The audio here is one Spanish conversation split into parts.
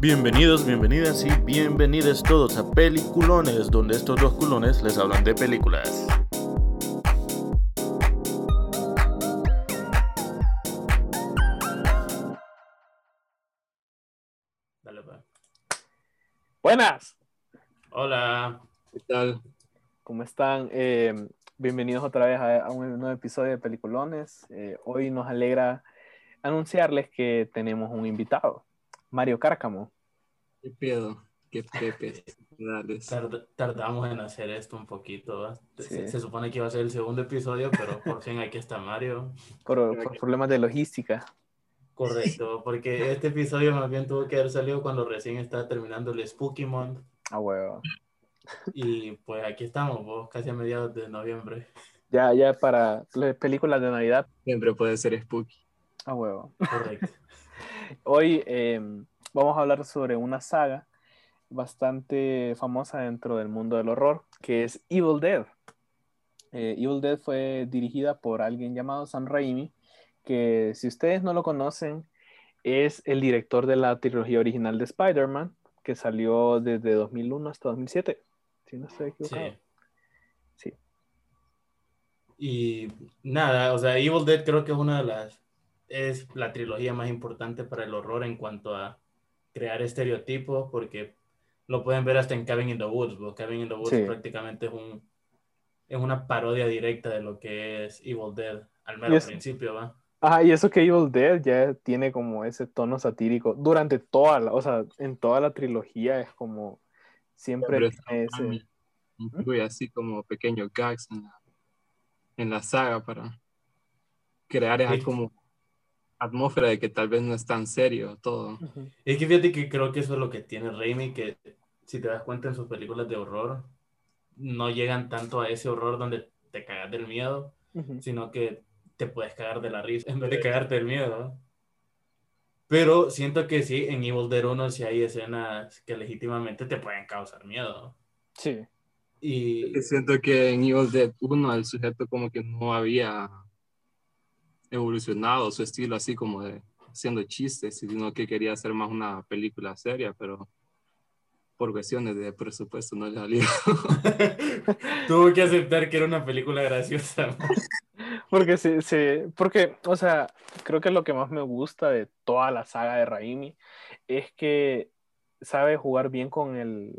Bienvenidos, bienvenidas y bienvenidos todos a Peliculones, donde estos dos culones les hablan de películas. Dale, pa. Buenas, Hola. ¿Qué tal? ¿cómo están? Eh, bienvenidos otra vez a, a un nuevo episodio de Peliculones. Eh, hoy nos alegra anunciarles que tenemos un invitado, Mario Cárcamo. ¿Qué pedo? ¿Qué pepe? Tard- tardamos en hacer esto un poquito. Se- Sí. Se, se supone que iba a ser el segundo episodio, pero por fin aquí está Mario. Por, por problemas de logística. Correcto, porque este episodio más bien tuvo que haber salido cuando recién estaba terminando el Spooky Month. Ah, huevo. Y pues aquí estamos, vos, casi a mediados de noviembre. Ya, ya para las películas de Navidad. Siempre puede ser spooky. Ah, huevo. Correcto. Hoy eh, vamos a hablar sobre una saga bastante famosa dentro del mundo del horror, que es Evil Dead. Eh, Evil Dead fue dirigida por alguien llamado Sam Raimi, que si ustedes no lo conocen, es el director de la trilogía original de Spider-Man, que salió desde 2001 hasta 2007, si no estoy equivocado. Sí. Sí. Y nada, o sea, Evil Dead creo que es una de las, es la trilogía más importante para el horror en cuanto a crear estereotipos, porque lo pueden ver hasta en Cabin in the Woods, porque Cabin in the Woods Sí. prácticamente es un, es una parodia directa de lo que es Evil Dead, al es- principio, ¿va? Ah, y eso que Evil Dead ya tiene como ese tono satírico durante toda la, o sea, en toda la trilogía es como siempre tiene ese... Incluye así como pequeños gags en la, en la saga para crear Sí. como atmósfera de que tal vez no es tan serio todo. Es que fíjate que creo que eso es lo que tiene Raimi, que si te das cuenta en sus películas de horror, no llegan tanto a ese horror donde te cagas del miedo, Ujú. sino que te puedes cagar de la risa en vez de cagarte del miedo. Pero siento que sí, en Evil Dead 1 sí hay escenas que legítimamente te pueden causar miedo. Sí, Y Y siento que en Evil Dead 1 el sujeto como que no había evolucionado su estilo así como de haciendo chistes, sino que quería hacer más una película seria, pero por cuestiones de presupuesto no le salió. tuvo que aceptar que era una película graciosa. porque sí, sí, porque, o sea, creo que lo que más me gusta de toda la saga de Raimi es que sabe jugar bien con el,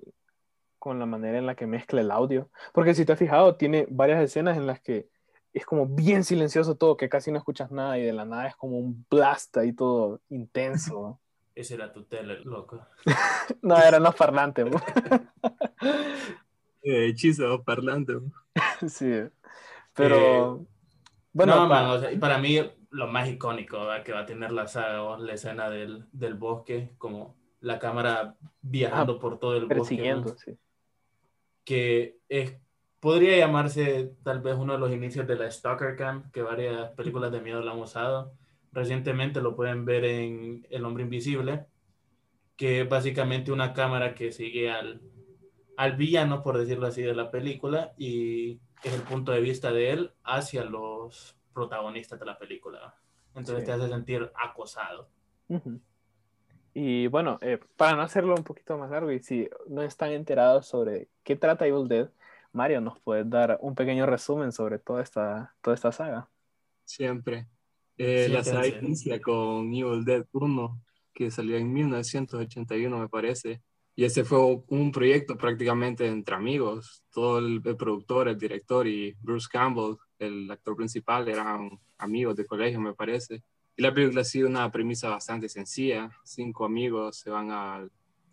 con la manera en la que mezcla el audio, porque si te has fijado, tiene varias escenas en las que es como bien silencioso todo, que casi no escuchas nada y de la nada es como un blast ahí todo intenso. Ese era tu tele, loco. No, eran los parlantes. ¿no? Eh, hechizo parlante. Sí, pero bueno, no, pa- man, o sea, y para mí lo más icónico ¿verdad? que va a tener la saga, la escena del, del bosque, como la cámara viajando por todo el bosque, persiguiendo, man, sí. que es, podría llamarse tal vez uno de los inicios de la Stalker Cam, que varias películas de miedo la han usado. Recientemente lo pueden ver en El Hombre Invisible, que es básicamente una cámara que sigue al, al villano, por decirlo así, de la película y es el punto de vista de él hacia los protagonistas de la película. Entonces Sí. te hace sentir acosado. Y bueno, eh, para no hacerlo un poquito más largo y si no están enterados sobre qué trata Evil Dead, Mario, ¿nos puedes dar un pequeño resumen sobre toda esta, toda esta saga? Siempre. Eh, la saga inicia con Evil Dead 1, que salió en 1981, me parece. Y ese fue un proyecto prácticamente entre amigos. Todo el, el productor, el director y Bruce Campbell, el actor principal, eran amigos de colegio, me parece. Y la película sigue una premisa bastante sencilla. Cinco amigos se van a, a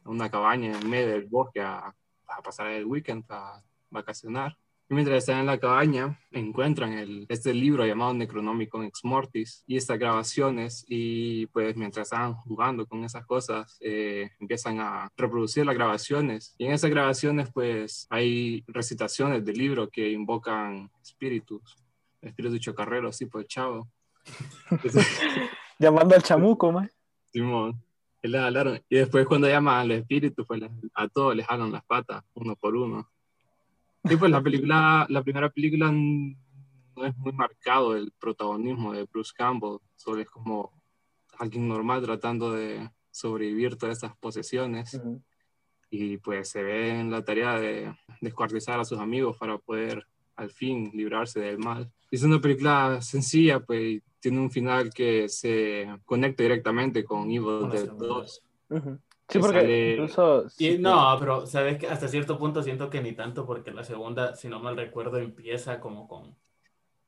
una cabaña en medio del bosque a, a pasar el weekend, a vacacionar. Y mientras están en la cabaña, encuentran el, este libro llamado Necronomicon Ex Mortis y estas grabaciones. Y pues mientras estaban jugando con esas cosas, eh, empiezan a reproducir las grabaciones. Y en esas grabaciones, pues hay recitaciones del libro que invocan espíritus, espíritus chocarreros, pues chavo. Entonces, Llamando al chamuco, man. Simón, y. Y después cuando llaman al espíritu, pues a todos les jalan las patas, uno por uno. Y pues la película, la primera película no es muy marcado el protagonismo de Bruce Campbell, solo es como alguien normal tratando de sobrevivir todas estas posesiones Ujú. y pues se ve en la tarea de descuartizar a sus amigos para poder al fin librarse del mal. Es una película sencilla, pues tiene un final que se conecta directamente con Evil Dead segunda. 2. Ujú. Sí, Que porque sale- incluso... Y sí, no, pero sabes que hasta cierto punto siento que ni tanto, porque la segunda, si no mal recuerdo, empieza como con.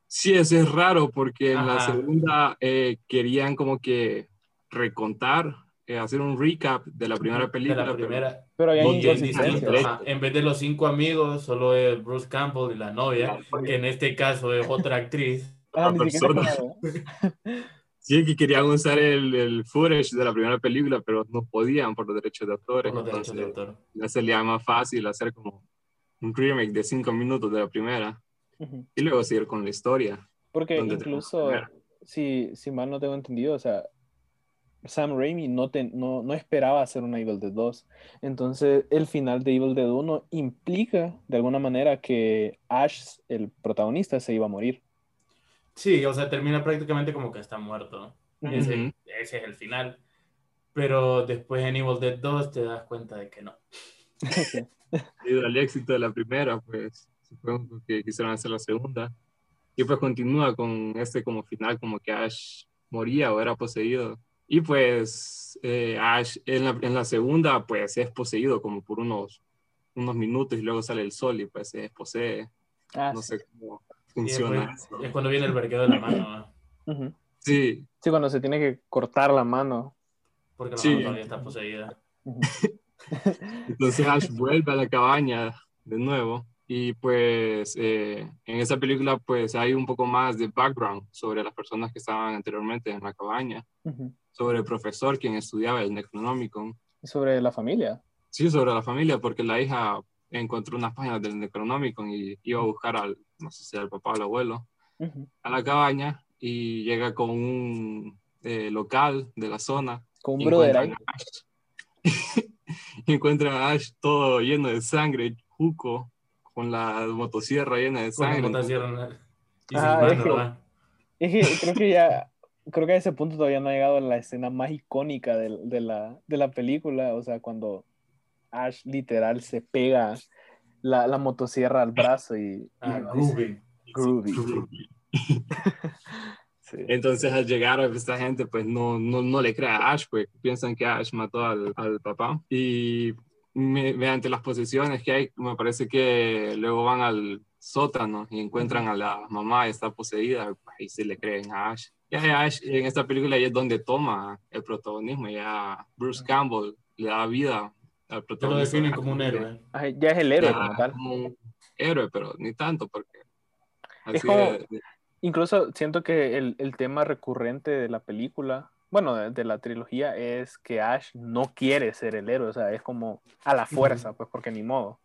Sí, eso es raro porque en la Ajá. segunda eh, querían como que recontar, eh, hacer un recap de la primera de película. la pero- primera. Pero hay inconsistencias. distinto, ajá. En vez de los cinco amigos, solo es Bruce Campbell y la novia, que en este caso es otra actriz. Ah, otra persona. Sí, que querían usar el, el footage de la primera película, pero no podían por los derechos de autores. Por los derechos de autor. ya se le da más fácil hacer como un remake de cinco minutos de la primera Ujú. y luego seguir con la historia. Porque incluso, si, si mal no tengo entendido, o sea, Sam Raimi no, te- no, no esperaba hacer una Evil Dead 2. Entonces, el final de Evil Dead 1 implica, de alguna manera, que Ash, el protagonista, se iba a morir. Sí, o sea, termina prácticamente como que está muerto. Ese, Ujú. ese es el final. Pero después en Evil Dead 2 te das cuenta de que no. Debido al éxito de la primera, pues supongo que quisieron hacer la segunda. Y pues continúa con este como final, como que Ash moría o era poseído. Y pues eh, Ash en la, en la segunda, pues es poseído como por unos, unos minutos y luego sale el sol y pues se desposee. Ah, No sí. sé cómo Funciona después eso. es cuando viene el vergueo de la mano, ¿no? Ujú. Sí, Sí, cuando se tiene que cortar la mano. porque la Sí. mano todavía está poseída. Entonces Ash vuelve a la cabaña de nuevo. Y pues eh, en esa película pues hay un poco más de background sobre las personas que estaban anteriormente en la cabaña. Ujú. sobre el profesor quien estudiaba el Necronomicon. Y sobre la familia. Sí, sobre la familia, porque la hija encontró unas páginas del Necronomicon y iba a buscar al, no sé si al papá o al abuelo, Ujú. a la cabaña y llega con un eh, local de la zona. Con un brother ahí. encuentran a Ash. a todo lleno de sangre, juco, con la motosierra llena de Con la sangre. motosierra y Ah, es que-. Es que creo que ya, creo que a ese punto todavía no ha llegado la escena más icónica del- de, la, de la película, o sea, cuando Ash literal se pega la, la motosierra al brazo y, Ah, y dice, groovy. Groovy. Sí. Entonces al llegar a esta gente pues no, no, no le cree a Ash, pues piensan que Ash mató al, al papá. Y me- mediante las posiciones que hay, me parece que luego van al sótano y encuentran a la mamá y está poseída, ahí sí le creen a Ash. Ya Ash en esta película ya es donde toma el protagonismo, ya Bruce Campbell le da vida al Te lo definen como un héroe. Ya es el héroe Ya como tal. como un héroe, pero ni tanto porque... Así como- de- de- Incluso siento que el, el tema recurrente de la película, bueno, de, de la trilogía, es que Ash no quiere ser el héroe, o sea, es como a la fuerza, pues porque ni modo.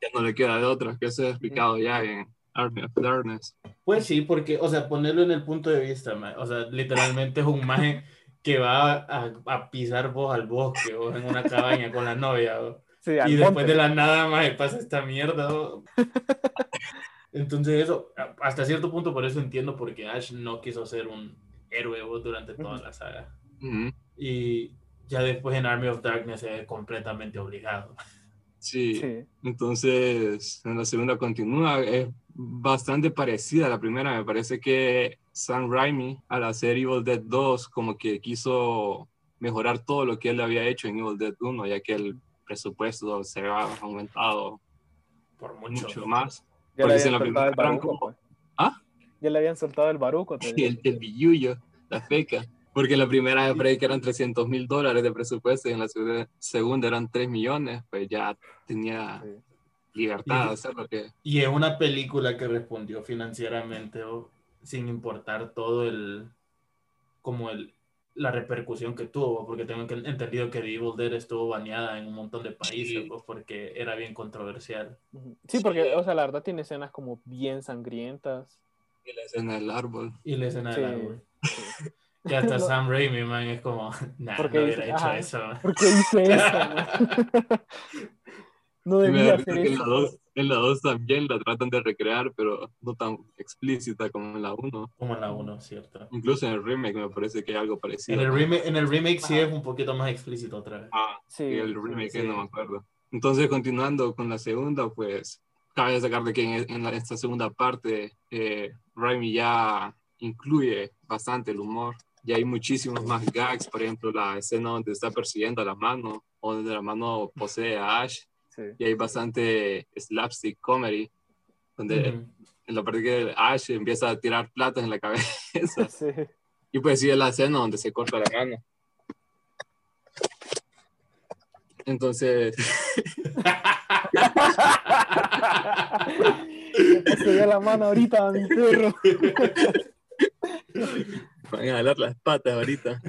ya no le queda de otra, que eso he explicado ya en Army of Darkness. Pues sí, porque, o sea, ponerlo en el punto de vista, o sea, literalmente es un maje que va a, a pisar vos al bosque o en una cabaña con la novia. o- Sí, y después monte. de la nada más pasa esta mierda. o. Entonces eso, hasta cierto punto por eso entiendo por qué Ash no quiso ser un héroe o, durante toda la saga. Y ya después en Army of Darkness es completamente obligado. Sí. Sí. entonces en la segunda continúa, es bastante parecida a la primera, me parece que Sam Raimi al hacer Evil Dead 2 como que quiso mejorar todo lo que él había hecho en Evil Dead 1, ya que el presupuesto se había aumentado Por mucho. mucho más. Ya le Porque habían la soltado el baruco, como- pues. ¿Ah? Ya le habían soltado el baruco. te el, el billullo, la feca. Porque en la primera me parece que eran 300 mil dólares de presupuesto y en la segunda, segunda eran 3 millones, pues ya tenía Sí. Libertad Y- de hacer lo que... Y es una película que respondió financieramente o, sin importar todo el como el la repercusión que tuvo, porque tengo que- entendido que The Evil Dead estuvo baneada en un montón de países, Sí. pues, porque era bien controversial. Sí, porque, o sea, la verdad tiene escenas como bien sangrientas. y la escena del árbol. Y la escena Sí. del árbol. sí. Y hasta No. Sam Raimi, man, es como, nah, ¿Por no qué hubiera dice- hecho ajá. eso. man. ¿Por qué hice eso? no debía hacer que en eso. la, dos, En la 2 también la tratan de recrear, pero no tan explícita como en la 1. Como en la 1, ¿cierto? Incluso en el remake me parece que hay algo En parecido. el, remake, en el remake sí es un poquito más explícito otra vez. Ah, Sí, y el remake sí. no me acuerdo. Entonces, continuando con la segunda, pues cabe destacar de que en, en la- esta segunda parte eh, Raimi ya incluye bastante el humor. Y hay muchísimos más gags, por ejemplo, la escena donde está persiguiendo a la mano, o donde la mano posee a Ash. Sí. Y hay bastante slapstick comedy, donde Ujú. en la parte que Ash empieza a tirar platos en la cabeza. Sí. Y pues sí, es la escena donde se corta la mano. Entonces, Se dio la mano ahorita a mi perro. van a jalar las patas ahorita.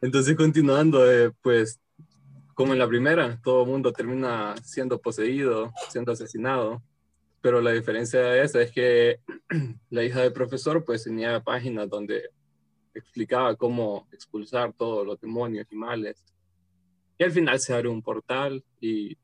Entonces, continuando, eh, pues, como en la primera, todo el mundo termina siendo poseído, siendo asesinado. Pero la diferencia de esa es que la hija del profesor, pues, tenía páginas donde explicaba cómo expulsar todos los demonios y males. Y al final se abre un portal y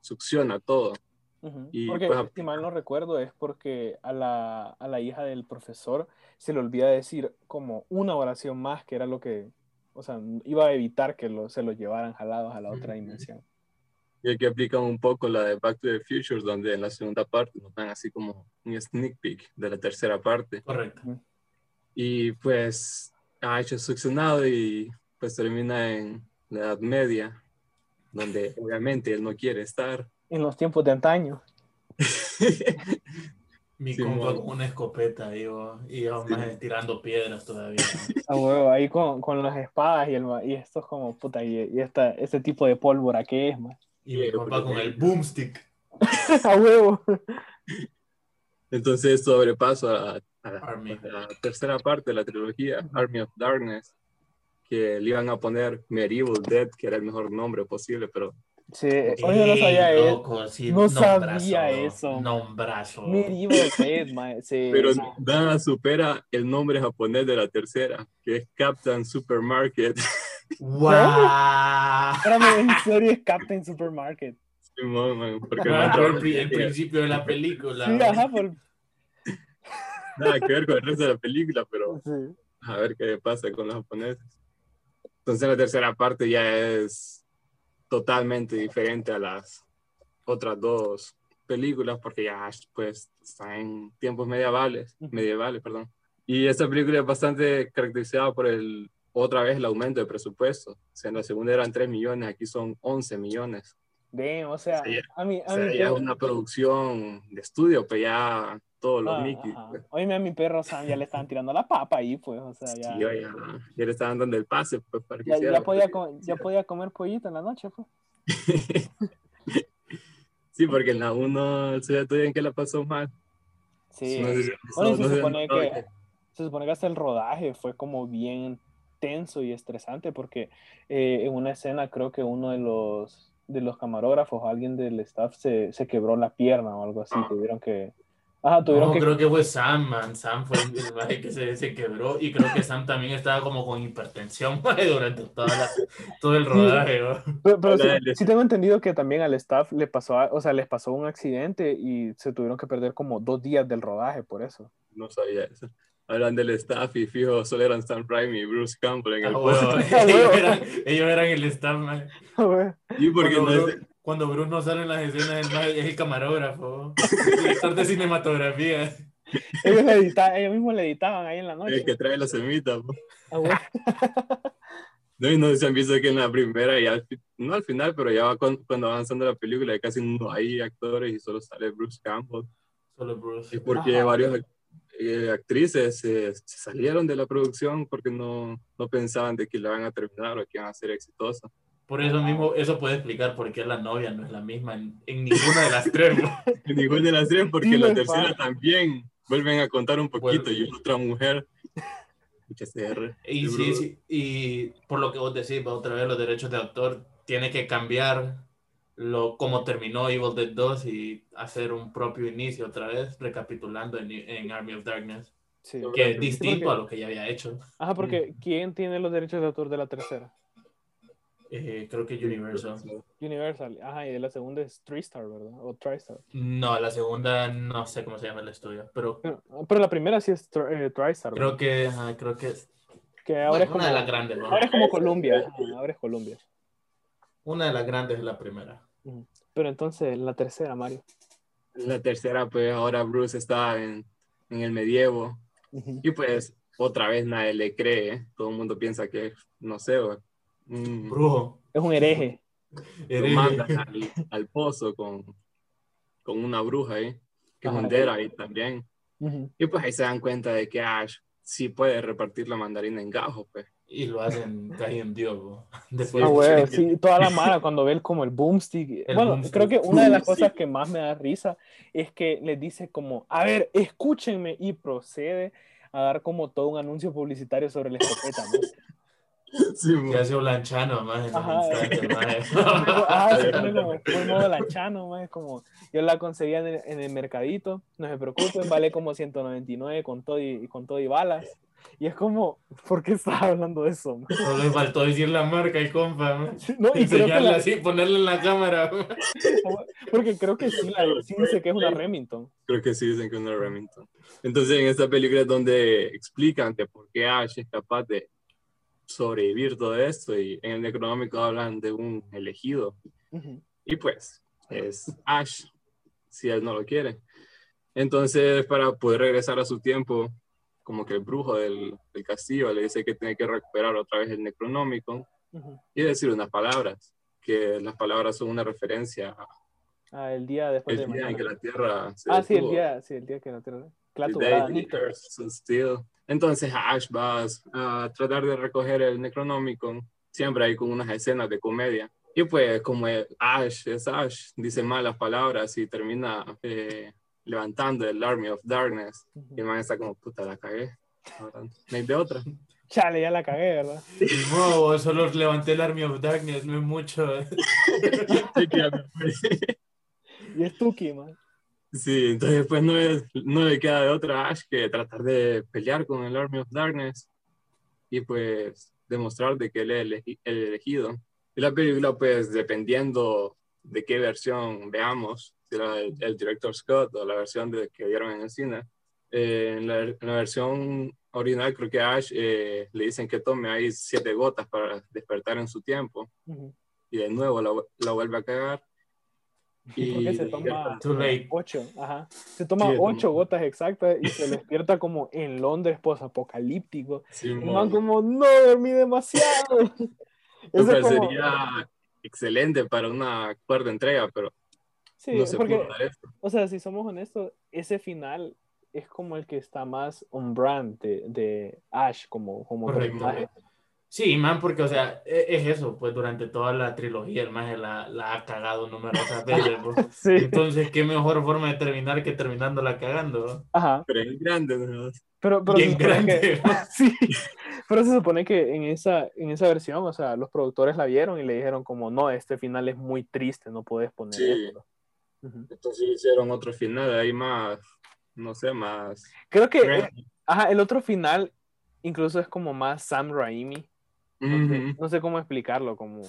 succiona todo. Ujú. Y, porque, pues, si mal no recuerdo, es porque a la, a la hija del profesor se le olvida decir como una oración más, que era lo que, o sea, iba a evitar que lo, se los llevaran jalados a la otra dimensión. Y aquí aplican un poco la de Back to the Future, donde en la segunda parte nos dan así como un sneak peek de la tercera parte. Correcto. Y pues ha hecho succionado y pues termina en la Edad Media, donde obviamente él no quiere estar. En los tiempos de antaño. Mi Sí, compa con una escopeta y yo, y yo más tirando piedras todavía. A huevo, ahí con, con las espadas y, el, y esto es como, puta, y, y esta, este tipo de pólvora, ¿qué es, más? Y mi compa con el boomstick. A huevo. Entonces esto abre paso a, a a la tercera parte de la trilogía, Army of Darkness, que le iban a poner Medieval Dead, que era el mejor nombre posible, pero Sí, oye, no sabía Ey, eso. loco, sí, no nombrazo, sabía eso. Nombrazo. Medieval Dead, sí. pero nada supera el nombre japonés de la tercera, que es Captain Supermarket. ¡Wow! Espérame, en serio es Captain Supermarket. Simón, man, porque Ah, no- el principio de la película. Sí, ajá, por... nada que ver con el resto de la película, pero sí. a ver qué pasa con los japoneses. Entonces la tercera parte ya es totalmente diferente a las otras dos películas porque ya pues está en tiempos medievales, medievales, perdón. Y esta película es bastante caracterizada por el otra vez el aumento de presupuesto. O sea, en la segunda eran 3 millones, aquí son 11 millones. Damn, o sea, Sí, a mí, O a sea, mi ya es perro... una producción de estudio, pero ya todos los Ah, Mickey. pues, Oíme, a mi perro Sam ya le estaban tirando la papa ahí, pues, o sea, ya, sí, ya, ya le estaban dando el pase pues, para que ya, hiciera ya podía, ya comer pollito en la noche, pues. sí, porque en la 1 el sujeto en que la pasó mal. Sí. No Bueno, no se supone que, se supone que hasta el rodaje fue como bien tenso y estresante porque eh, en una escena creo que uno de los de los camarógrafos o alguien del staff se, se quebró la pierna o algo así, Ah. tuvieron que ajá, tuvieron No, que creo que fue Sam, man. Sam fue el maje que se, se quebró y creo que Sam también estaba como con hipertensión maje, durante toda la- todo el rodaje. ¿no? pero, pero sí, sí tengo entendido que también al staff le pasó, a- o sea, les pasó un accidente y se tuvieron que perder como dos días del rodaje por eso. No sabía eso. Hablan del staff y fijo, solo eran Stan Raimi y Bruce Campbell en Ah, el huevo, puesto. ellos, eran, ellos eran el staff, maje. Y porque no es, cuando Bruce no sale en las escenas, el es el camarógrafo, director de cinematografía. ellos, edita- ellos mismos le editaban ahí en la el noche. que trae la semita. Ah, bueno. No, y no si han visto que en la primera, ya al no al final, pero ya va cuando, cuando avanzando la película, casi no hay actores y solo sale Bruce Campbell. Solo Bruce. Es porque Ajá. varios eh, actrices eh, se salieron de la producción porque no, no pensaban de que la van a terminar o que iban a ser exitosas. Por eso mismo, eso puede explicar por qué la novia no es la misma en, en ninguna de las tres. Y Ninguna de las tres, porque Sí, la tercera pasa. también vuelven a contar un poquito Vuelve. y es otra mujer. HCR. Y, sí, sí, y por lo que vos decís, va otra vez los derechos de autor, tiene que cambiar lo, cómo terminó Evil Dead 2 y hacer un propio inicio otra vez, recapitulando en, en Army of Darkness, Sí. que es distinto porque- a lo que ya había hecho. Ajá, porque ¿quién tiene los derechos de autor de la tercera? Eh, creo que Universal. Universal. Ajá, y la segunda es TriStar, ¿verdad? O TriStar. No, la segunda no sé cómo se llama el estudio, pero Pero, pero la primera sí es eh, TriStar. creo que, ajá, creo que es que ahora es como, una de las grandes, ¿no? ahora es como Colombia. ajá, ahora es Colombia. Una de las grandes es la primera. Pero entonces, la tercera, Mario. La tercera, pues ahora Bruce está en, en el medievo y pues otra vez nadie le cree. Todo el mundo piensa que, no sé, un, Brujo. Es un hereje. lo Eres- mandan al, al pozo con, con una bruja ahí, que es Ajá. un Dead ahí también. Ujú. Y pues ahí se dan cuenta de que Ash sí puede repartir la mandarina en gajos, pues. Y lo hacen casi en Dios. Después Ah, güey, sí, toda la mala cuando ve el- como el boomstick. El bueno, boomstick. creo que una de las cosas que más me da risa es que les dice como, a ver, escúchenme y procede a dar como todo un anuncio publicitario sobre la escopeta, ¿no? Sí, Que hace Blanchano, más en Ajá. instante. Ah, se pone como full modo lanchano, más como yo la conseguía en el, en el mercadito, no se preocupen, vale como 199 con todo y con todo y balas. Y es como, ¿por qué estás hablando de eso? man? Solo le faltó decir la marca y compa, man. No, y Enseñarla la- así, ponerle en la cámara. man. porque creo que sí, la, sí dice que es una Remington. Creo que sí dicen que es una Remington. Entonces, en esta película es donde explican que por qué Ash es capaz de sobrevivir todo esto y en el Necronómico hablan de un elegido. Y pues, es Ash, si él no lo quiere. Entonces, para poder regresar a su tiempo, como que el brujo del, del castillo le dice que tiene que recuperar otra vez el Necronómico y decir unas palabras, que las palabras son una referencia Ah, el día después al de día en que la Tierra se Ah, sí, el día, sí, el día que no te Claro. Entonces Ash va a tratar de recoger el Necronomicon, siempre hay con unas escenas de comedia. Y pues como Ash es Ash, dice malas palabras y termina eh, levantando el Army of Darkness. Y el man está como, puta, la cagué. No hay de otra. Chale, ya la cagué, ¿verdad? Y no, solo levanté el Army of Darkness, no es mucho. Me fui. Y es Tuki, man. Sí, entonces pues no, es- no le queda de otra a Ash que tratar de pelear con el Army of Darkness y pues demostrar de que él es el, elegi- el elegido. Y la película pues dependiendo de qué versión veamos, si era el, el director Scott o la versión de, que dieron en el cine, eh, en, la, en la versión original creo que a Ash eh, le dicen que tome ahí siete gotas para despertar en su tiempo y de nuevo la, la vuelve a cagar. ¿Y por qué se toma ocho? Ajá. Se toma Sí, ocho gotas exactas y se despierta como en Londres post-apocalíptico. Sí, como, no, dormí demasiado. Lo Ese cual es como- sería excelente para una cuarta entrega, pero Sí, no se porque, pudo dar esto. o sea, si somos honestos, ese final es como el que está más on brand de, de Ash como, como personaje. Sí, man, porque, o sea, e- es eso, pues durante toda la trilogía el maje la, la ha cagado numerosas veces, bro. Sí. Entonces, qué mejor forma de terminar que terminándola cagando? Ajá. Pero es grande, ¿no? Pero, pero Bien se supone grande, que- sí, pero se supone que en esa, en esa versión, o sea, los productores la vieron y le dijeron como, no, este final es muy triste, no puedes poner Sí. esto. Entonces hicieron otro final ahí más, no sé, más. Creo que, Grande. ajá, el otro final incluso es como más Sam Raimi. No sé, Ujú. no sé cómo explicarlo, como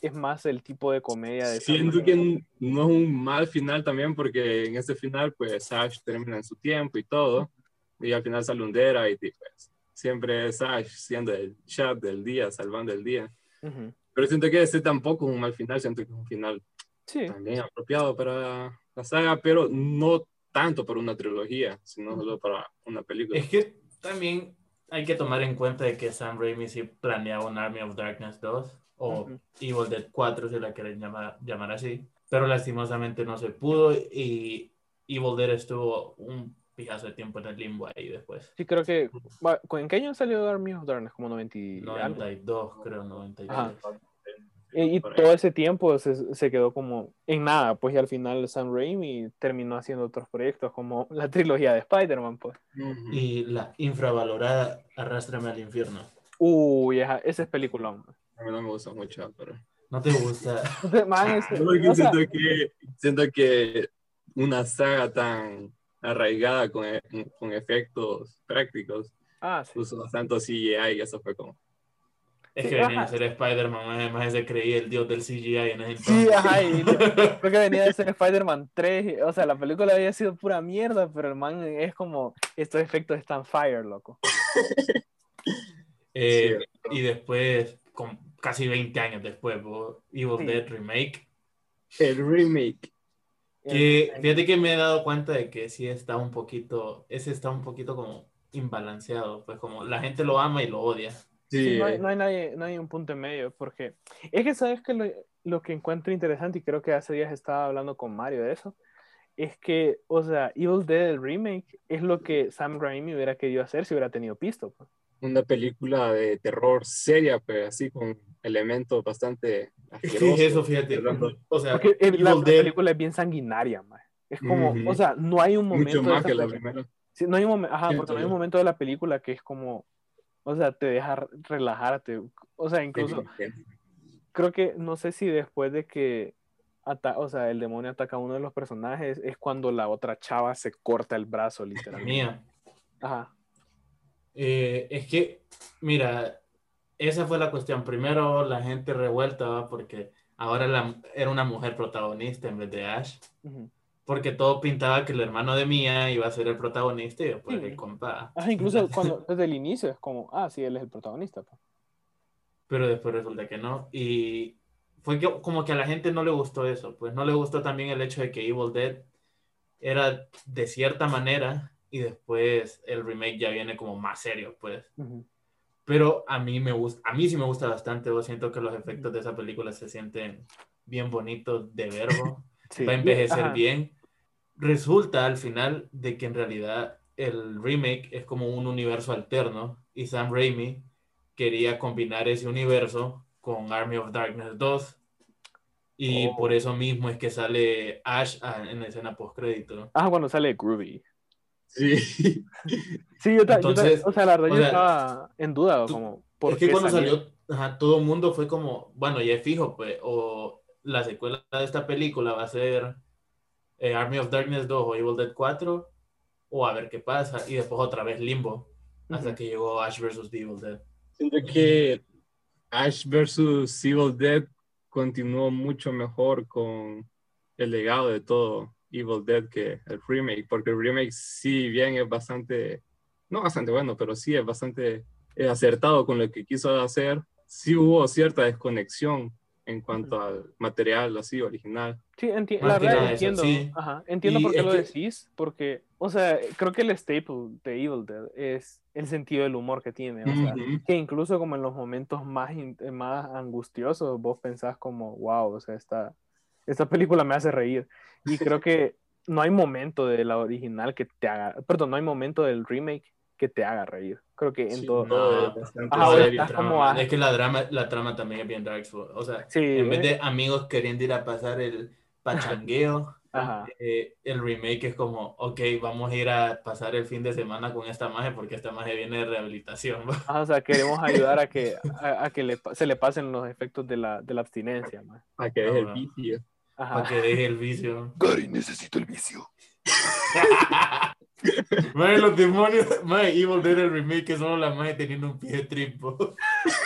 es más el tipo de comedia de Siento que no es un mal final también, porque en este final, pues Ash termina en su tiempo y todo, y al final sale un Dera y pues, siempre es Ash siendo el chat del día, salvando el día. Ujú. Pero siento que este tampoco es un mal final, siento que es un final Sí, también apropiado para la saga, pero no tanto para una trilogía, sino solo para una película. Es que también hay que tomar en cuenta de que Sam Raimi sí planeaba un Army of Darkness 2 o Ujú. Evil Dead 4 si la quieren llamar, llamar así, pero lastimosamente no se pudo y Evil Dead estuvo un pijazo de tiempo en el limbo ahí después. sí creo que... ¿En qué año salió Army of Darkness? Como 90 y algo. 92, creo, 93. Ajá. Y, todo ese tiempo se, se quedó como en nada, pues y al final Sam Raimi terminó haciendo otros proyectos como la trilogía de Spider-Man, pues. Y la infravalorada Arrástrame al infierno. Uy, esa- ese es peliculón. A mí no me gusta mucho, pero... ¿No te gusta? Man, o sea, siento, que, siento que una saga tan arraigada con, e- con efectos prácticos, ah, sí. usó tanto CGI y eso fue como... Es Sí, que venía ajá. a ser Spider-Man, maje, se creía el dios del CGI en ese Sí, entonces. ajá, y creo que venía de ser Spider-Man 3, o sea, la película había sido pura mierda, pero el man es como, estos efectos están fire, loco. Eh, y después, con casi 20 años después, Evil Sí. Dead Remake. El remake. Que fíjate que me he dado cuenta de que sí está un poquito, ese está un poquito como imbalanceado, pues como la gente lo ama y lo odia. Sí, Sí, no, hay, eh, no hay nadie, no hay un punto en medio, porque es que sabes que lo, lo que encuentro interesante, y creo que hace días estaba hablando con Mario de eso, es que, o sea, Evil Dead, el remake, es lo que Sam Raimi hubiera querido hacer si hubiera tenido pisto. pues. una película de terror seria, pero así con elementos bastante asquerosos. es eso, fíjate. O sea, Porque la, Evil la Dead, película es bien sanguinaria, man. Es como, Ujú. o sea, no hay un momento. Mucho más que la primera. Sí, no hay un momento, ajá, porque no hay un momento de la película que es como, o sea, te deja relajarte. O sea, incluso creo que, no sé si después de que, ata- o sea, el demonio ataca a uno de los personajes, es cuando la otra chava se corta el brazo, literalmente. mía. Ajá. Eh, es que, mira, esa fue la cuestión. Primero, la gente revuelta, ¿va? porque ahora la- era una mujer protagonista en vez de Ash. ujú. Porque todo pintaba que el hermano de Mia iba a ser el protagonista y después Sí. el compa. Ajá, incluso cuando, desde el inicio es como, ah, sí, él es el protagonista. pues. Pero después resulta que no. Y fue que, como que a la gente no le gustó eso. Pues no le gustó también el hecho de que Evil Dead era de cierta manera y después el remake ya viene como más serio, pues. Ujú. Pero a mí me gusta, a mí sí me gusta bastante. Yo siento que los efectos de esa película se sienten bien bonitos de verbo. Sí. va a envejecer Ajá. bien. Resulta al final de que en realidad el remake es como un universo alterno y Sam Raimi quería combinar ese universo con Army of Darkness 2 y Oh. por eso mismo es que sale Ash en la escena post crédito. Ah, cuando sale Groovy. Sí. Sí, yo, ta- yo ta- Entonces, o sea, la verdad o yo sea, estaba en duda, tú- como, ¿por Es que qué cuando salió? salió, ajá, todo el mundo fue como, bueno, ya es fijo, pues, o la secuela de esta película va a ser eh, Army of Darkness 2 o Evil Dead 4, o a ver qué pasa, y después otra vez Limbo, hasta Ujú. que llegó Ash vs. The Evil Dead. Siento que Ash vs. Evil Dead continuó mucho mejor con el legado de todo Evil Dead que el remake, porque el remake sí bien es bastante, no bastante bueno, pero sí es bastante eh, acertado con lo que quiso hacer. Sí hubo cierta desconexión en cuanto al material así original. Sí, enti- la verdad entiendo. sí. Ajá, entiendo Y por qué lo que- decís, porque, o sea, creo que el staple de Evil Dead es el sentido del humor que tiene. O sea, que incluso como en los momentos más, más angustiosos, vos pensás como, wow, o sea, esta, esta película me hace reír. Y creo que no hay momento de la original que te haga, perdón, no hay momento del remake que te haga reír. Creo que en Sí, todo... No. bastante Ajá, estás como a- Es que la, drama, la trama también es bien dark. O sea, Sí, en vez eh, de amigos queriendo ir a pasar el pachangueo, eh, el remake es como, ok, vamos a ir a pasar el fin de semana con esta magia porque esta magia viene de rehabilitación. Ajá, o sea, queremos ayudar a que, a, a que le, se le pasen los efectos de la, de la abstinencia. man. A que es el Ahora. vicio. Ajá. para que deje el vicio. Gary, necesito el vicio. Madre, los demonios, madre, Evil Dead el remake es solo la madre teniendo un pie tripo.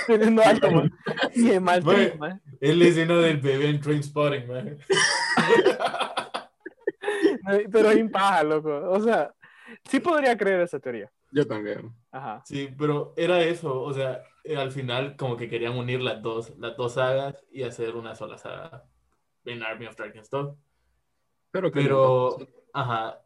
Teniendo alto, man. Y es mal Mae. trip, man. Es la escena del bebé en Trainspotting, madre. Pero es paja, loco. O sea, sí podría creer esa teoría. Yo también. Ajá. Sí, pero era eso, o sea, eh, al final como que querían unir las dos, las dos sagas y hacer una sola saga en Army of Darkness 2. Pero, que Pero, ajá,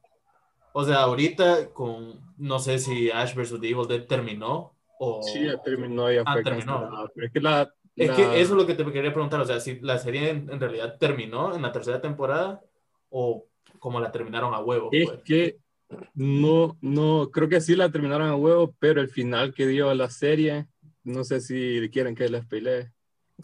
o sea, ahorita con, no sé si Ash vs. The Evil Dead terminó o... Sí, ya terminó, ya Ah, fue terminó. es que la. Es la- que eso es lo que te quería preguntar, o sea, si la serie en, en realidad terminó en la tercera temporada o como la terminaron a huevo. Es pues. que no, no, creo que sí la terminaron a huevo, pero el final que dio la serie, no sé si quieren que les pelee.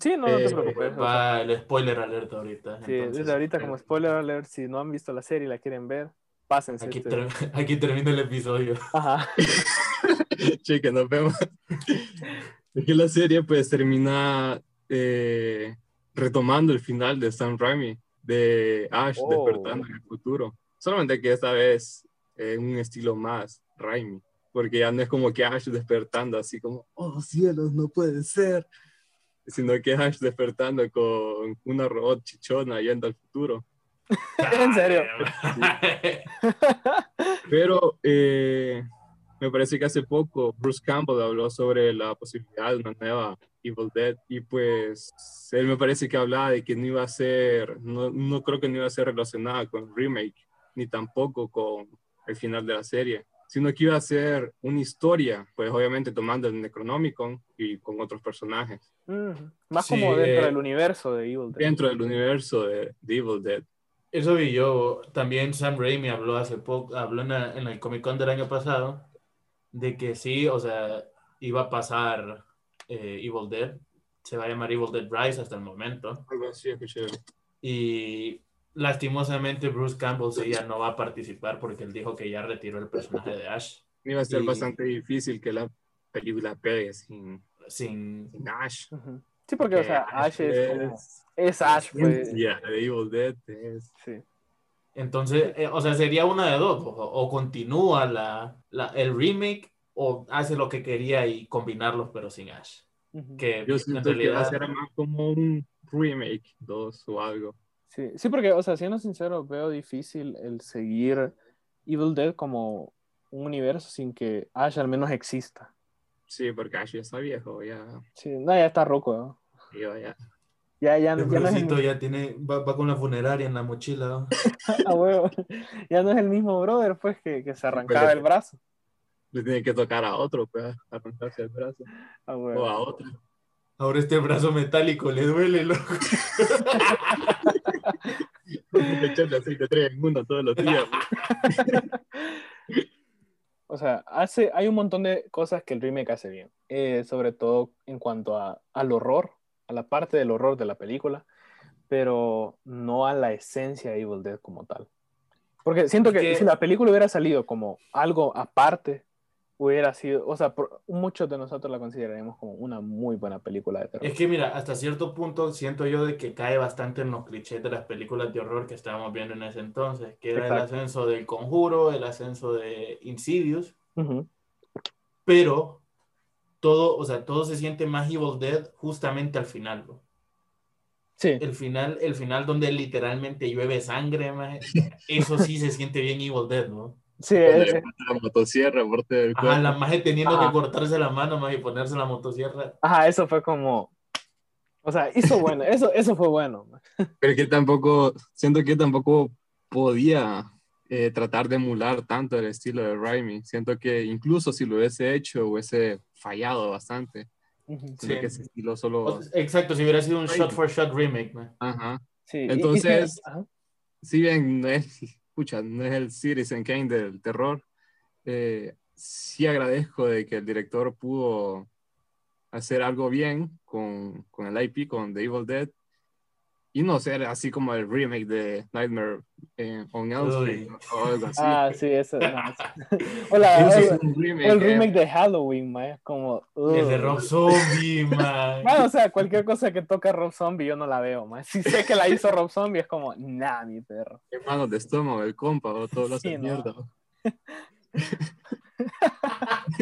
Sí, no, no te Eh, preocupes. o sea, Va el spoiler alert ahorita. sí, entonces, desde ahorita, como eh, spoiler alert, si no han visto la serie y la quieren ver, pásense. Aquí, este- ter- aquí termina el episodio. Ajá. che, que nos vemos. es que la serie pues termina eh, retomando el final de Sam Raimi, de Ash Oh. despertando en el futuro. Solamente que esta vez en un estilo más Raimi, porque ya no es como que Ash despertando así como, oh cielos, no puede ser. sino que es Ash despertando con una robot chichona yendo al futuro. en serio. Pero eh, me parece que hace poco Bruce Campbell habló sobre la posibilidad de una nueva Evil Dead y pues él me parece que hablaba de que no iba a ser, no, no creo que no iba a ser relacionada con remake, ni tampoco con el final de la serie, sino que iba a ser una historia, pues obviamente tomando el Necronomicon y con otros personajes. Ujú. Más Sí, como dentro eh, del universo de Evil Dead. Dentro del universo de, de Evil Dead. Eso vi yo. También Sam Raimi habló hace poco, habló en, la- en el Comic Con del año pasado, de que sí, o sea, iba a pasar eh, Evil Dead. Se va a llamar Evil Dead Rise hasta el momento. Algo así, escuché. Y lastimosamente Bruce Campbell sí ya no va a participar porque él dijo que ya retiró el personaje de Ash Iba a ser Y- bastante difícil que la película pegue sin, sin... sin Ash. Sí, porque, o sea, Ash es como... es- Ash, pues. Ya, de Evil Dead es Sí. Entonces, eh, o sea, sería una de dos, o, o continúa la, la- el remake o hace lo que quería y combinarlos pero sin Ash. Que Yo en siento que va a realidad... ser más como un remake 2 o algo. Sí, sí, porque, o sea, siendo sincero, veo difícil el seguir Evil Dead como un universo sin que Ash al menos exista. Sí, porque Ash ya está viejo, ya. Sí, no, ya está roco. ¿no? yo ya. Ya, ya, El ya no es el ya tiene, va, va con la funeraria en la mochila. ¿no? a huevo. ya no es el mismo brother, pues, que, que se arrancaba el brazo. Le tiene que tocar a otro, pues, arrancarse el brazo. A O huevo. a otro. Ahora este brazo metálico le duele, loco. Echarle aceite 3 en 1 todos los días. O sea, hace, hay un montón de cosas que el remake hace bien. Eh, sobre todo en cuanto a, al horror, a la parte del horror de la película, pero no a la esencia de Evil Dead como tal. Porque siento que, que- si la película hubiera salido como algo aparte, hubiera sido, o sea, por- muchos de nosotros la consideraríamos como una muy buena película de terror. Es que mira, hasta cierto punto siento yo de que cae bastante en los clichés de las películas de horror que estábamos viendo en ese entonces, que era el Exacto. ascenso del Conjuro, el ascenso de Insidious, Ujú. pero todo, o sea, todo se siente más Evil Dead justamente al final, bro. Sí, El final, el final donde literalmente llueve sangre, eso sí se siente bien Evil Dead, ¿no? Sí, eh, pasa la motosierra por todo el Ajá, cuerpo. la maje teniendo Ajá. que cortarse la mano, maje, y ponerse la motosierra. ajá, eso fue como, o sea, hizo bueno, eso, eso fue bueno. Pero que tampoco, siento que tampoco podía eh, tratar de emular tanto el estilo de Raimi. Siento que incluso si lo hubiese hecho, hubiese fallado bastante. Sí. que ese estilo solo... Exacto, si hubiera sido un Right. shot for shot remake, maje. Ajá. Sí, y- y- Entonces- ajá. Si bien no es, pucha, no es el Citizen Kane del terror, eh, sí agradezco de que el director pudo hacer algo bien con, con el IP, con The Evil Dead, y no ser así como el remake de Nightmare eh, on Elm Street o algo así. Ah, sí, eso. no, sí. o, la- Eso es un remake, el eh, remake de Halloween, ma, es como. El de. Rob Zombie, man. Bueno, o sea, cualquier cosa que toca Rob Zombie yo no la veo, ma. Si sé que la hizo Rob Zombie es como, nah, mi perro. Hermanos de estómago, el compa, o todo lo Sí, hace no. mierda.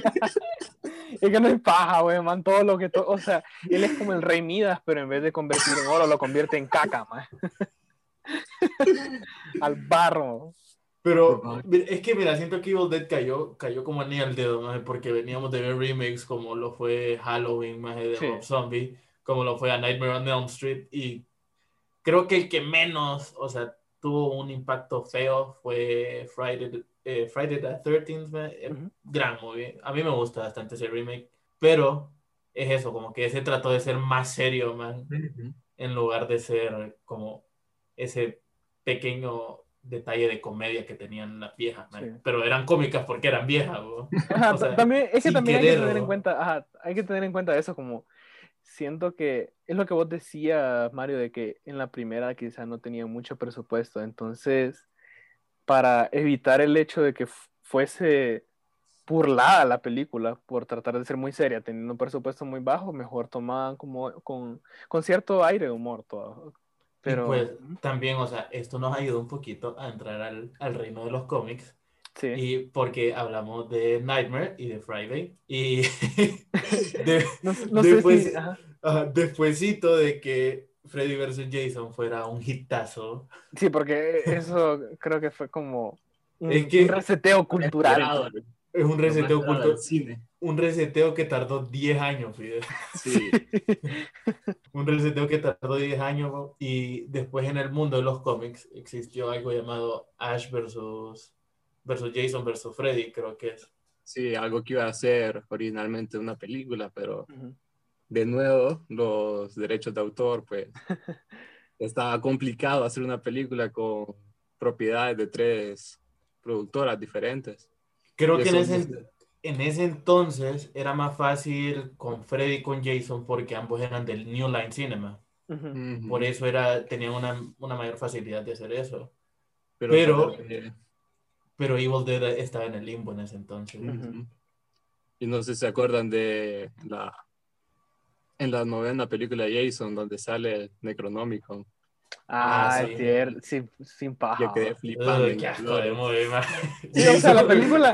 Es que no es paja, wey, man, todo lo que... to- o sea, él es como el rey Midas, pero en vez de convertir en oro, lo convierte en caca, ma. Al barro. Pero es que, mira, siento que Evil Dead cayó, cayó como anillo al dedo, maje, porque veníamos de ver remakes como lo fue Halloween, maje, de Sí. Rob Zombie, como lo fue a Nightmare on Elm Street, y creo que el que menos, o sea, tuvo un impacto feo fue Friday, eh, Friday the 13th, maje, eh, Ujú. gran movie. A mí me gusta bastante ese remake, pero es eso, como que ese trató de ser más serio, man, Ujú. en lugar de ser como ese pequeño detalle de comedia que tenían las viejas, man. Sí. pero eran cómicas porque eran viejas. Ajá, O sea, ta- también, es que también hay que querer, tener en cuenta, ajá, hay que tener en cuenta eso como siento que es lo que vos decías, Mario, de que en la primera quizás no tenía mucho presupuesto, entonces para evitar el hecho de que fuese burlada la película por tratar de ser muy seria, teniendo un presupuesto muy bajo, mejor tomaban como con, con cierto aire de humor todo. Pero Y pues también, o sea, esto nos ayuda un poquito a entrar al, al reino de los cómics, Sí. Y porque hablamos de Nightmare y de Friday. Y de- No, no sé después, si. ajá. ajá, despuesito de que Freddy vs. Jason fuera un hitazo. Sí, porque eso creo que fue como un, Es que- un reseteo cultural. Es un reseteo, esperado cultu- del cine. un reseteo que tardó 10 años, Fidel. Sí. Un reseteo que tardó 10 años y después en el mundo de los cómics existió algo llamado Ash versus, versus Jason versus Freddy, creo que es. Sí, algo que iba a ser originalmente una película, pero Ujú. De nuevo los derechos de autor, pues estaba complicado hacer una película con propiedades de tres productoras diferentes. Creo Y que en ese, en ese entonces era más fácil con Freddy y con Jason porque ambos eran del New Line Cinema. Por eso era, tenían una, una mayor facilidad de hacer eso. pero, pero- eh, Pero Evil Dead estaba en el limbo en ese entonces. Y no sé si se acuerdan de la en la novena película de Jason donde sale Necronomicon. Ah, Ah, es sí. cierto, sin, sin paja. Yo quedé flipando. Uy, qué asco de movie, man. Sí, o sea, la película-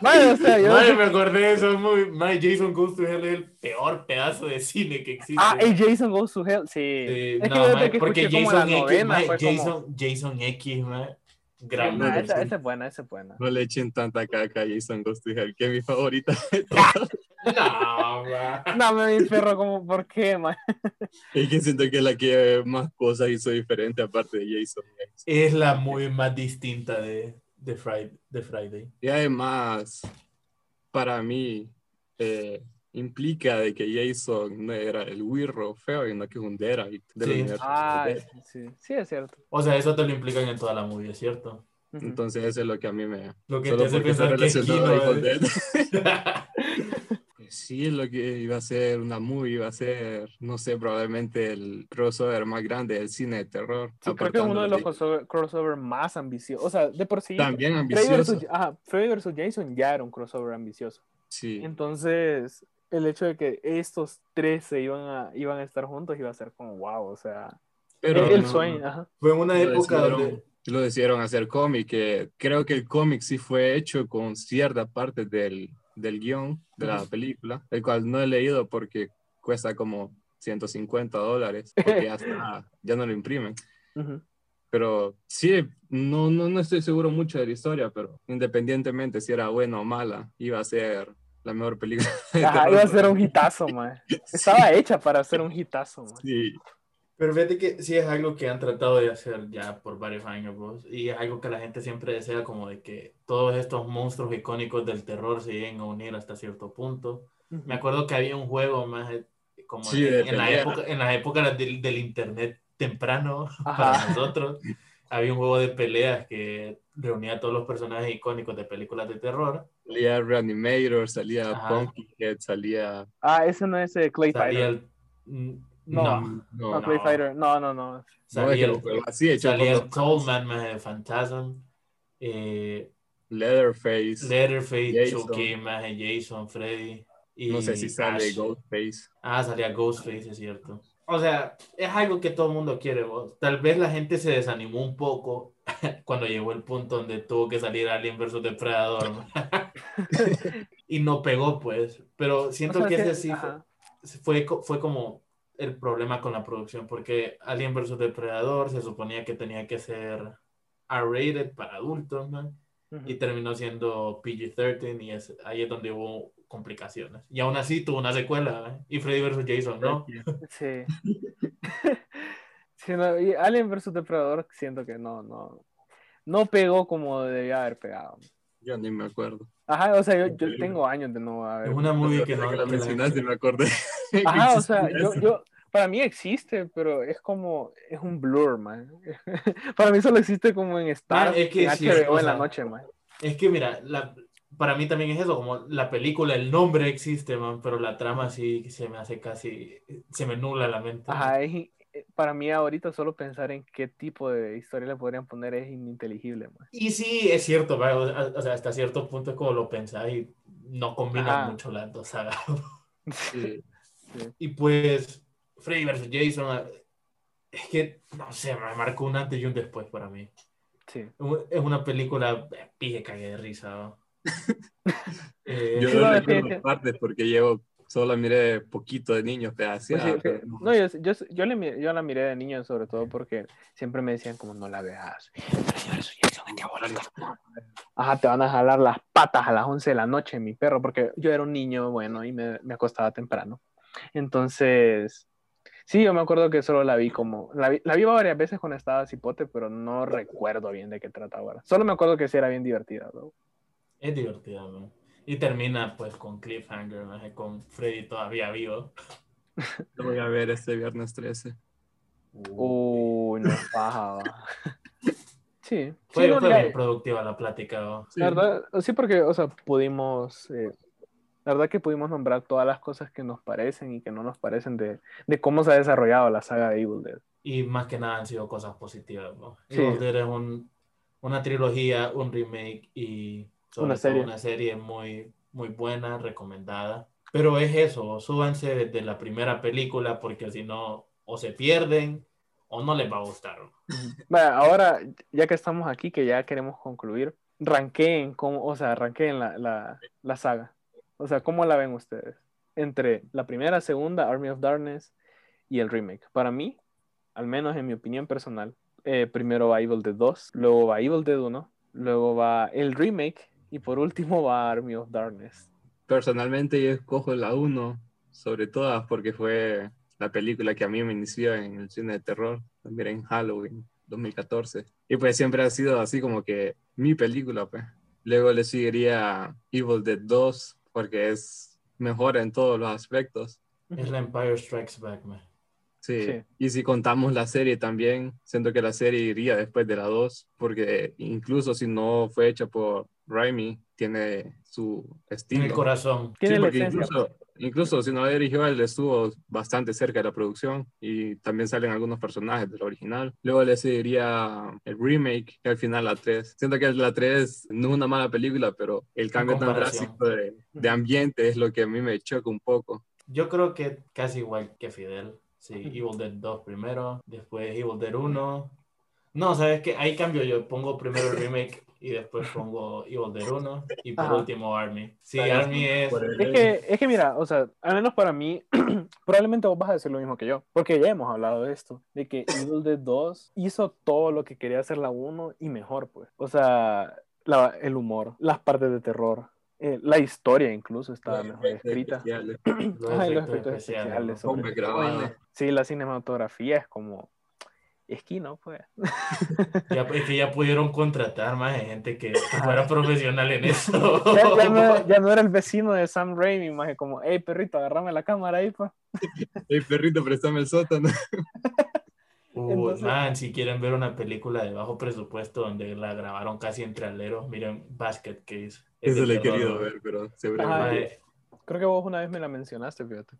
Madre, o sea, yo. Madre, me acordé de eso muy. Madre, Jason Goes to Hell es el peor pedazo de cine que existe. Ah, y Jason Goes to Hell, sí. Sí, es que no, que porque escuché como Jason la X, novena mae, fue como... Jason, Jason X, man. Gran mae, no, esa, es buena, esa es buena. No le echen tanta caca a Jason Ghost to Hell, que es mi favorita. No, man. No, me perro como, ¿por qué, man? Es que siento que es la que más cosas hizo diferente aparte de Jason. Es la muy más distinta de, de, Friday, de Friday. Y además, para mí, eh, implica de que Jason no era el wirro feo, sino que es un Derek del Sí. Ah, de- sí, sí, es cierto. O sea, eso te lo implican en toda la movie, ¿es cierto? Entonces eso es lo que a mí me... Lo que solo te hace pensar que es relacionado a Kino, Evil ¿eh? Dead. Pues Sí, es lo que iba a ser una movie, iba a ser, no sé, probablemente el crossover más grande del cine de terror. Sí, creo que es uno de los crossover, crossover más ambiciosos. O sea, de por sí, También Freddy ambicioso. versus, ajá, Freddy versus Jason ya era un crossover ambicioso. Sí, Entonces, el hecho de que estos tres se iban a, iban a estar juntos iba a ser como wow, o sea, pero el, el no, sueño, ajá. Fue en una lo época decidieron, donde... lo decidieron hacer cómic, que creo que el cómic sí fue hecho con cierta parte del, del guion de la película, el cual no he leído porque cuesta como 150 dólares, porque ya, está- ya no lo imprimen. Pero sí, no, no, no estoy seguro mucho de la historia, pero independientemente si era buena o mala, iba a ser la mejor película. Ajá, iba a ser un hitazo, man. Estaba hecha para ser un hitazo, man. Sí, Pero fíjate que sí es algo que han tratado de hacer ya por varios años, bros, y es algo que la gente siempre desea, como de que todos estos monstruos icónicos del terror se lleguen a unir hasta cierto punto. Ujú. Me acuerdo que había un juego más eh, como Sí, en, de en la época, en las épocas del, del internet temprano Ajá. para nosotros. Había un juego de peleas que reunía a todos los personajes icónicos de películas de terror. salía Reanimator, salía Ajá. Pumpkinhead, salía... Ah, ese no es eh, Clay Salía Fighter. el... No. No, No, No, no, Clay no. Fighter. No, no, no. salía el, así hecho salía el Tollman, Phantasm. Eh, Leatherface. Leatherface. Chucky, más de Jason, Freddy. Y no sé si sale Ash. Ghostface. Ah, salía Ghostface, es cierto. O sea, es algo que todo el mundo quiere, vos. Tal vez la gente se desanimó un poco cuando llegó el punto donde tuvo que salir Alien vs Depredador. y no pegó, pues. Pero siento O sea, que ese sí, fue, fue, fue como el problema con la producción, porque Alien vs Depredador se suponía que tenía que ser R-rated para adultos, ¿no? Ujú. y terminó siendo PG-13 y es, ahí es donde hubo complicaciones. Y aún así tuvo una secuela, ¿eh? y Freddy vs. Jason, ¿no? Sí. Sí, no, y Alien vs Depredador siento que no, no, no pegó como debía haber pegado. Yo ni me acuerdo. Ajá, o sea, yo, yo tengo años de no haber. Es una movie que no... que la mencionaste me acordé. Ajá, o sea, yo, yo, para mí existe, pero es como, es un blur, man. para mí solo existe como en Star, Man, es que en sí, HBO o en la sea, noche, man. Es que mira, la, para mí también es eso, como la película, el nombre existe, man, pero la trama sí se me hace casi, se me nubla la mente. Ajá, es eh, para mí ahorita solo pensar en qué tipo de historia le podrían poner es ininteligible, man. Y sí, es cierto, va, o, sea, hasta cierto punto es como lo pensás y no combinan Ajá. mucho las dos sagas. Sí. Y pues, Freddy vs. Jason, eh, es que, no sé, me marcó un antes y un después para mí. Sí. Es una película, eh, pije, cagué de risa. ¿no? Eh, Yo no recuerdo partes porque llevo, solo miré poquito de niños Pues sí, pero no. yo, yo, yo, le yo la miré de niño sobre todo porque siempre me decían como no la veas. Ajá, te van a jalar las patas a las 11 de la noche, mi perro, porque yo era un niño, bueno, y me, me acostaba temprano. Entonces, sí, yo me acuerdo que solo la vi como, la vi, la vi varias veces cuando estaba cipote, pero no recuerdo bien de qué trataba ahora. Solo me acuerdo que sí era bien divertida, ¿no? Es divertida, ¿no? Y termina pues con Cliffhanger, ¿no? con Freddy todavía vivo. Lo voy a ver este viernes 13. Uy, no paja. Sí, Fue, sí, no, fue bien productiva la plática. ¿no? Sí. La verdad, sí, porque, o sea, pudimos, eh, la verdad que pudimos nombrar todas las cosas que nos parecen y que no nos parecen de, de cómo se ha desarrollado la saga de Evil Dead. Y más que nada han sido cosas positivas. ¿no? Sí. Evil Dead es un- una trilogía, un remake y sobre Una serie. una serie muy, muy buena, recomendada. Pero es eso, súbanse desde la primera película porque si no, o se pierden o no les va a gustar. ¿no? Vaya, ahora, ya que estamos aquí, que ya queremos concluir, ranqueen, cómo, o sea, ranqueen la, la, la saga. O sea, ¿cómo la ven ustedes? Entre la primera, segunda, Army of Darkness y el remake. Para mí, al menos en mi opinión personal, eh, primero va Evil Dead 2, luego va Evil Dead 1, luego va el remake y por último va Army of Darkness. Personalmente yo escojo la 1 sobre todas porque fue la película que a mí me inició en el cine de terror, también en Halloween 2014. Y pues siempre ha sido así como que mi película, pues. Luego le seguiría Evil Dead 2 porque es mejor en todos los aspectos. Es la Empire Strikes Back, man. Sí. Sí. Y si contamos la serie también, siento que la serie iría después de la 2, porque incluso si no fue hecha por Raimi, tiene su En estilo. el corazón. Tiene Sí, porque incluso, incluso si no la dirigió, él estuvo bastante cerca de la producción y también salen algunos personajes del original. Luego le seguiría el remake y al final la 3. Siento que la 3 no es una mala película, pero el cambio tan drástico de, de ambiente es lo que a mí me choca un poco. Yo creo que casi igual que Fidel. Sí, Evil Dead 2 primero, después Evil Dead 1. No, ¿sabes qué? Ahí cambio yo. Pongo primero el remake y después pongo Evil Dead 1 y por Ajá. último Army. Sí, Army es... Es que, es que mira, o sea, al menos para mí, probablemente vos vas a decir lo mismo que yo, porque ya hemos hablado de esto, de que Evil Dead 2 hizo todo lo que quería hacer la 1 y mejor, pues. O sea, la- el humor, las partes de terror, eh, la historia incluso estaba mejor escrita. Especiales. Los Ay, los efectos especiales, especiales, sobre. Sí, la cinematografía es como esquino, pues. Ya, es que ya pudieron contratar más gente que, que fuera profesional en eso. Ya, ya no, ya no era el vecino de Sam Raimi, más como, hey perrito, agarrame la cámara ahí, pues. Hey, perrito, préstame el sótano. Entonces- man, si quieren ver una película de bajo presupuesto donde la grabaron casi entre aleros, miren Basket Case. Es Eso lo he querido ver, pero. Mae, Creo que vos una vez me la mencionaste, fíjate.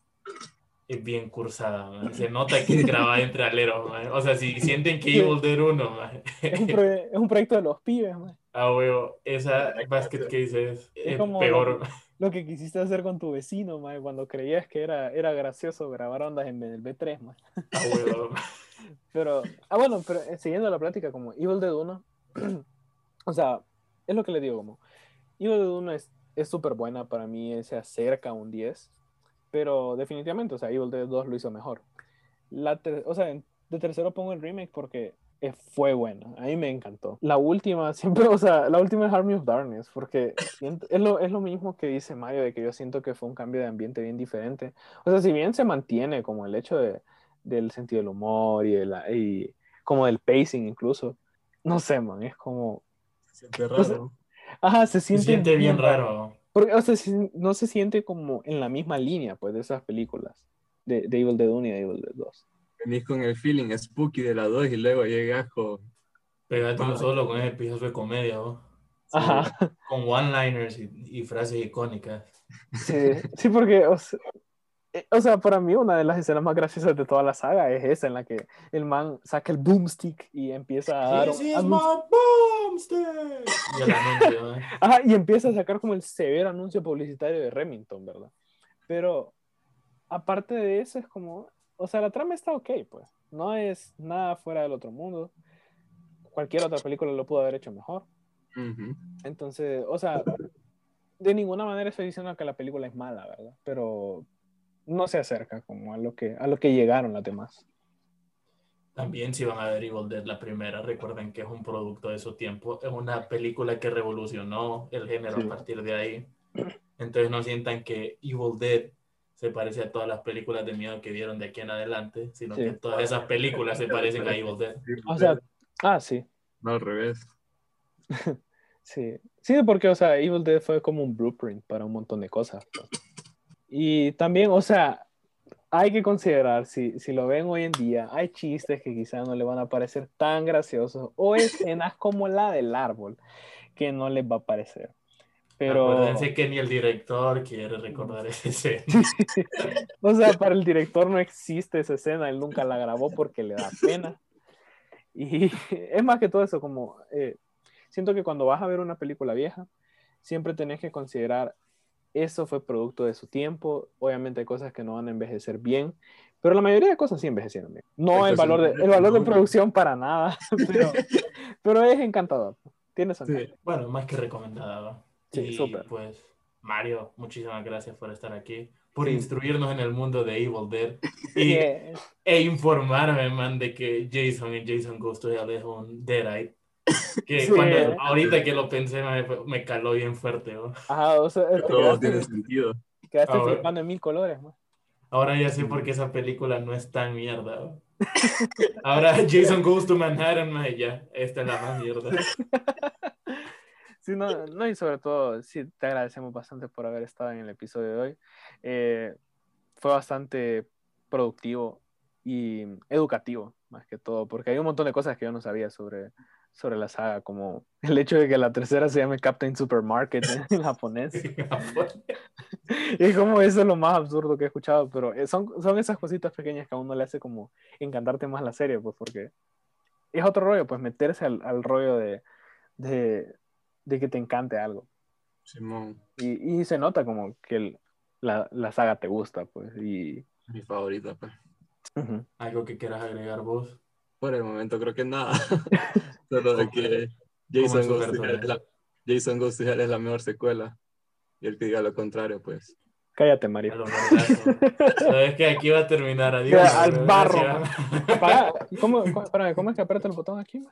Es bien cursada, man. se nota que es grabada entre aleros. man. O sea, si sienten que. Evil Dead 1, man, Es un, es un proyecto de los pibes, man. ah, huevo, esa Basket Case es, es como peor. Lo que quisiste hacer con tu vecino, man, cuando creías que era, era gracioso grabar ondas en el B3, man. Ah, huevo. Pero, ah, bueno, pero eh, siguiendo la plática, como Evil Dead 1, o sea, es lo que le digo, como Evil Dead 1 es es súper buena, para mí se acerca a un 10, pero definitivamente, o sea, Evil Dead 2 lo hizo mejor. La o sea, de tercero pongo el remake porque eh, fue buena, a mí me encantó. La última, siempre, o sea, la última es Army of Darkness, porque es lo, es lo mismo que dice Mario, de que yo siento que fue un cambio de ambiente bien diferente. O sea, si bien se mantiene como el hecho de, del sentido del humor y, de la- y como del pacing incluso, no sé, man, es como... Siente raro. Ajá, se Se siente, siente bien raro. Porque, o sea, no se siente como en la misma línea, pues, de esas películas, de, de Evil Dead 1 y de Evil Dead 2. Venís con el feeling spooky de la 2 y luego llegas con. Pégate un Ah. solo con ese episodio de comedia, ¿no? Ajá, con one-liners y, y frases icónicas. sí, sí, porque, o sea, o sea, para mí una de las escenas más graciosas de toda la saga es esa en la que el man saca el boomstick y empieza a dar This is my boomstick. Y el anuncio, ¿eh? Ajá, y empieza a sacar como el severo anuncio publicitario de Remington, ¿verdad? Pero aparte de eso es como, o sea, la trama está ok, pues. No es nada fuera del otro mundo. cualquier otra película lo pudo haber hecho mejor. Entonces, o sea, de ninguna manera estoy diciendo que la película es mala, ¿verdad? Pero no se acerca como a lo que, a lo que llegaron las demás. También si van a ver Evil Dead la primera, recuerden que es un producto de su tiempo, es una película que revolucionó el género Sí. a partir de ahí. Entonces no sientan que Evil Dead se parece a todas las películas de miedo que vieron de aquí en adelante, sino Sí. que todas esas películas se parecen a Evil Dead. O sea, ah, sí, No al revés. sí. Sí, porque, o sea, Evil Dead fue como un blueprint para un montón de cosas. pues. Y también, o sea, hay que considerar, si, si lo ven hoy en día, hay chistes que quizás no le van a parecer tan graciosos o escenas como la del árbol que no les va a parecer. Pero, Acuérdense que ni el director quiere recordar ese escena. o sea, para el director no existe esa escena, él nunca la grabó porque le da pena. Y es más que todo eso, como eh, siento que cuando vas a ver una película vieja, siempre tenés que considerar eso fue producto de su tiempo. Obviamente hay cosas que no van a envejecer bien, pero la mayoría de cosas sí envejecieron bien. No el valor de, el valor de producción para nada, pero, pero es encantador. Tiene encanto. Sí. Bueno, más que recomendada. Sí, súper. pues, Mario, muchísimas gracias por estar aquí, por Sí. instruirnos en el mundo de Evil Dead y, Eh, e informarme, man, de que Jason y Jason Ghost Hell es un Deadite. Que Sí. cuando, ahorita que lo pensé, me, me caló bien fuerte. ¿va? ajá, o sea, te Todo tiene quedaste, sentido. quedaste Ah, bueno. flipando en mil colores. ¿no? Ahora ya sé por qué esa película no es tan mierda. ¿va? Ahora Jason Goes to Manhattan, man, y ya, esta es la más mierda. Sí, no, no, y sobre todo, sí, te agradecemos bastante por haber estado en el episodio de hoy. Eh, fue bastante productivo y educativo, más que todo, porque hay un montón de cosas que yo no sabía sobre, sobre la saga, como el hecho de que la tercera se llame Captain Supermarket en japonés. Y como eso es lo más absurdo que he escuchado, pero eh, son, son esas cositas pequeñas que a uno le hace como encantarte más la serie, pues porque es otro rollo, pues meterse al, al rollo de, de, de que te encante algo. Simón, Y, y se nota como que el- la, la saga te gusta, pues. Y, mi favorita, pues. Algo que quieras agregar vos. Por el momento creo que nada. Solo de que ¿Cómo Jason Ghost es la, Jason Ghost es la mejor secuela. Y el que diga lo contrario, pues. Cállate, Mario. Sabes que aquí va a terminar. Adiós. Ya, al barro. ¿Cómo, cómo, espérame, ¿cómo es que aprieta el botón aquí?